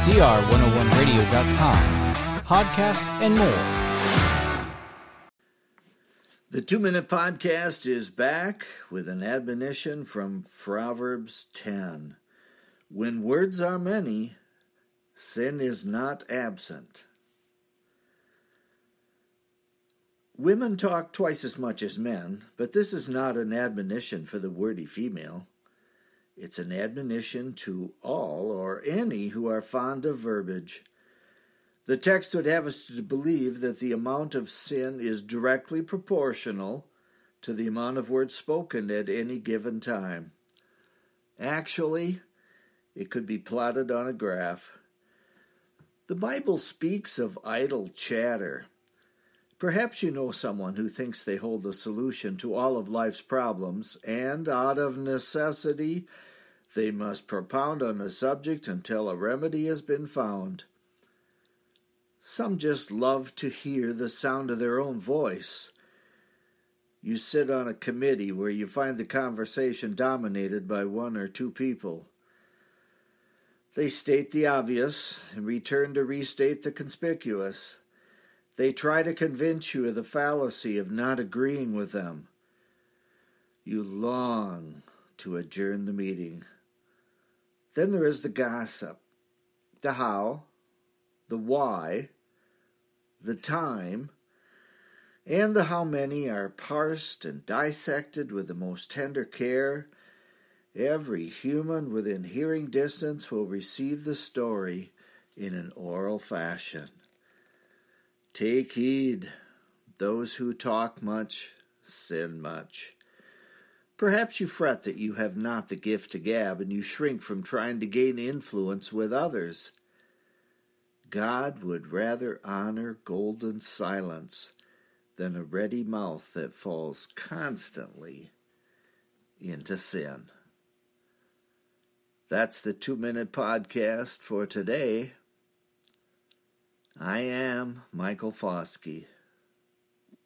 CR101radio.com, podcast, and more. The Two Minute Podcast is back with an admonition from Proverbs 10. When words are many, sin is not absent. Women talk twice as much as men, but this is not an admonition for the wordy female. It's an admonition to all or any who are fond of verbiage. The text would have us to believe that the amount of sin is directly proportional to the amount of words spoken at any given time. Actually, it could be plotted on a graph. The Bible speaks of idle chatter. Perhaps you know someone who thinks they hold the solution to all of life's problems, and out of necessity, they must propound on a subject until a remedy has been found. Some just love to hear the sound of their own voice. You sit on a committee where you find the conversation dominated by one or two people. They state the obvious and return to restate the conspicuous. They try to convince you of the fallacy of not agreeing with them. You long to adjourn the meeting. Then there is the gossip, the how, the why, the time, and the how many are parsed and dissected with the most tender care. Every human within hearing distance will receive the story in an oral fashion. Take heed, those who talk much sin much. Perhaps you fret that you have not the gift to gab, and you shrink from trying to gain influence with others. God would rather honor golden silence than a ready mouth that falls constantly into sin. That's the two minute podcast for today. I am Michael Foskey.